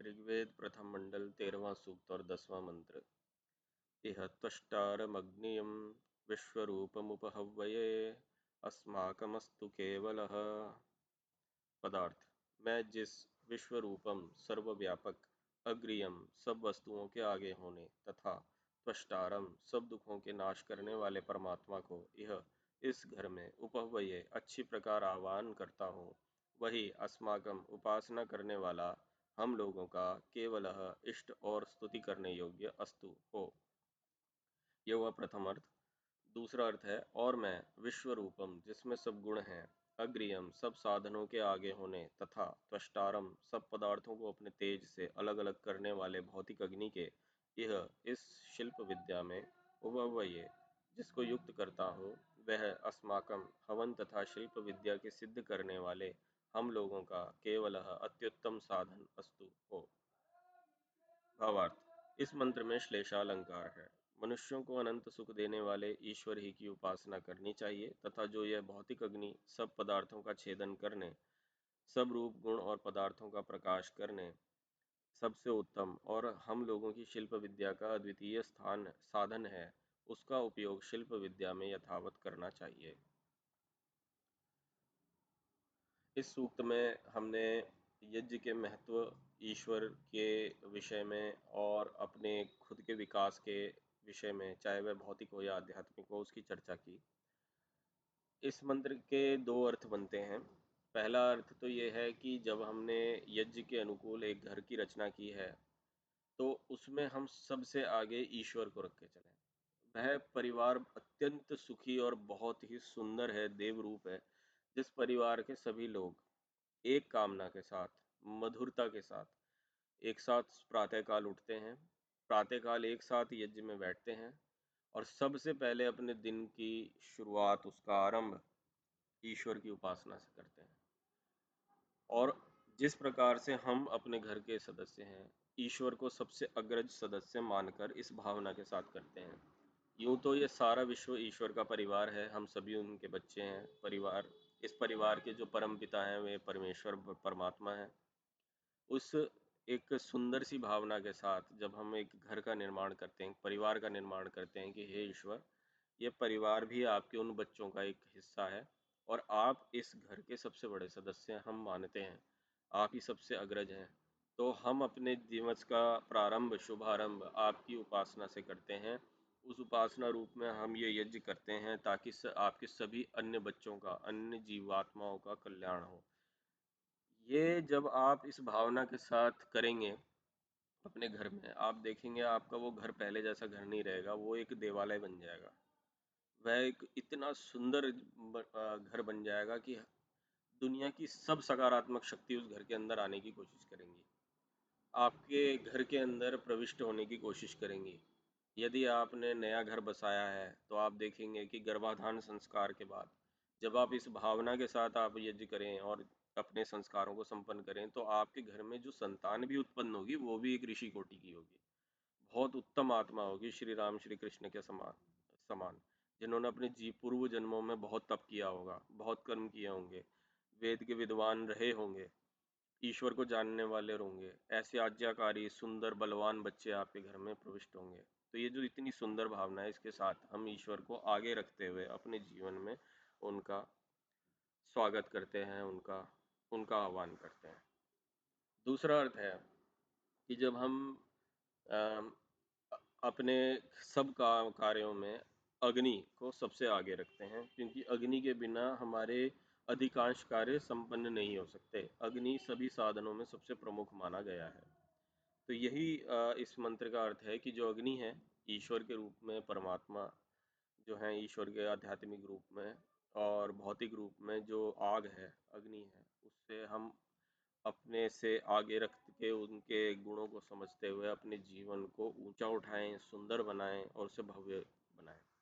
ऋग्वेद प्रथम मंडल तेरहवा सूक्त और दसवां मंत्र। इह त्वष्टारमग्नियम विश्वरूपमुपहव्यये अस्माकमस्तु केवल। पदार्थ, मैं जिस विश्वरूपम सर्वव्यापक अग्रियम सब वस्तुओं के आगे होने तथा त्वष्टारम सब दुखों के नाश करने वाले परमात्मा को यह इस घर में उपहवये अच्छी प्रकार आह्वान करता हूँ वही अस्माकम उपासना करने वाला हम लोगों का केवल इष्ट और स्तुति करने योग्य अस्तु हो। यह हुआ प्रथम अर्थ। दूसरा अर्थ है, और मैं विश्व रूपम जिसमें सब गुण हैं, अग्रियम, सब साधनों के आगे होने तथा त्वष्टारम, सब पदार्थों को अपने तेज से अलग अलग करने वाले भौतिक अग्नि के, यह इस शिल्प विद्या में उपवये जिसको युक्त करता हूँ, वह अस्माकम हवन तथा शिल्प विद्या के सिद्ध करने वाले हम लोगों का केवल अत्युत्तम साधन अस्तु हो। भावार्थ, इस मंत्र में श्लेषालंकार है। मनुष्यों को अनंत सुख देने वाले ईश्वर ही की उपासना करनी चाहिए तथा जो यह भौतिक अग्नि, सब पदार्थों का छेदन करने, सब रूप, गुण और पदार्थों का प्रकाश करने, सबसे उत्तम और हम लोगों की शिल्प विद्या का अद्वितीय स्थान, साधन है, उसका उपयोग शिल्प विद्या में यथावत करना चाहिए। इस सूक्त में हमने यज्ञ के महत्व, ईश्वर के विषय में और अपने खुद के विकास के विषय में, चाहे वह भौतिक हो या आध्यात्मिक हो, उसकी चर्चा की। इस मंत्र के दो अर्थ बनते हैं। पहला अर्थ तो ये है कि जब हमने यज्ञ के अनुकूल एक घर की रचना की है तो उसमें हम सबसे आगे ईश्वर को रख के चलें। वह परिवार अत्यंत सुखी और बहुत ही सुंदर है देव रूप है। जिस परिवार के सभी लोग एक कामना के साथ, मधुरता के साथ, एक साथ प्रातःकाल उठते हैं, प्रातःकाल एक साथ यज्ञ में बैठते हैं और सबसे पहले अपने दिन की शुरुआत, उसका आरंभ ईश्वर की उपासना से करते हैं। और जिस प्रकार से हम अपने घर के सदस्य हैं, ईश्वर को सबसे अग्रज सदस्य मानकर इस भावना के साथ करते हैं। यूँ तो ये सारा विश्व ईश्वर का परिवार है, हम सभी उनके बच्चे हैं, परिवार इस परिवार के जो परम पिता हैं, वे परमेश्वर, परमात्मा हैं। उस एक सुंदर सी भावना के साथ जब हम एक घर का निर्माण करते हैं परिवार का निर्माण करते हैं कि हे ईश्वर, ये परिवार भी आपके उन बच्चों का एक हिस्सा है और आप इस घर के सबसे बड़े सदस्य हम मानते हैं, आप ही सबसे अग्रज हैं। तो हम अपने दिवस का प्रारंभ, शुभारंभ आपकी उपासना से करते हैं। उस उपासना रूप में हम ये यज्ञ करते हैं ताकि आपके सभी अन्य बच्चों का, अन्य जीवात्माओं का कल्याण हो। ये जब आप इस भावना के साथ करेंगे अपने घर में, आप देखेंगे आपका वो घर पहले जैसा घर नहीं रहेगा, वो एक देवालय बन जाएगा। वह एक इतना सुंदर घर बन जाएगा कि दुनिया की सब सकारात्मक शक्ति उस घर के अंदर आने की कोशिश करेंगी। आपके घर के अंदर प्रविष्ट होने की कोशिश करेंगी। यदि आपने नया घर बसाया है तो आप देखेंगे कि गर्भाधान संस्कार के बाद जब आप इस भावना के साथ आप यज्ञ करें और अपने संस्कारों को संपन्न करें तो आपके घर में जो संतान भी उत्पन्न होगी, वो भी एक ऋषि कोटि की होगी। बहुत उत्तम आत्मा होगी श्री राम, श्री कृष्ण के समान समान, जिन्होंने अपने जी पूर्व जन्मों में बहुत तप किया होगा, बहुत कर्म किए होंगे, वेद के विद्वान रहे होंगे, ईश्वर को जानने वाले होंगे, ऐसे आज्ञाकारी, सुंदर, बलवान बच्चे आपके घर में प्रविष्ट होंगे। तो ये जो इतनी सुंदर भावना है इसके साथ हम ईश्वर को आगे रखते हुए अपने जीवन में उनका स्वागत करते हैं उनका उनका आह्वान करते हैं। दूसरा अर्थ है कि जब हम आ, अपने सब का कार्यों में अग्नि को सबसे आगे रखते हैं क्योंकि अग्नि के बिना हमारे अधिकांश कार्य संपन्न नहीं हो सकते। अग्नि सभी साधनों में सबसे प्रमुख माना गया है। तो यही इस मंत्र का अर्थ है कि जो अग्नि है, ईश्वर के रूप में, परमात्मा जो है, ईश्वर के आध्यात्मिक रूप में और भौतिक रूप में जो आग है, अग्नि है, उससे हम अपने से आगे रख के उनके गुणों को समझते हुए अपने जीवन को ऊँचा उठाएँ, सुंदर बनाएँ और उसे भव्य बनाएँ।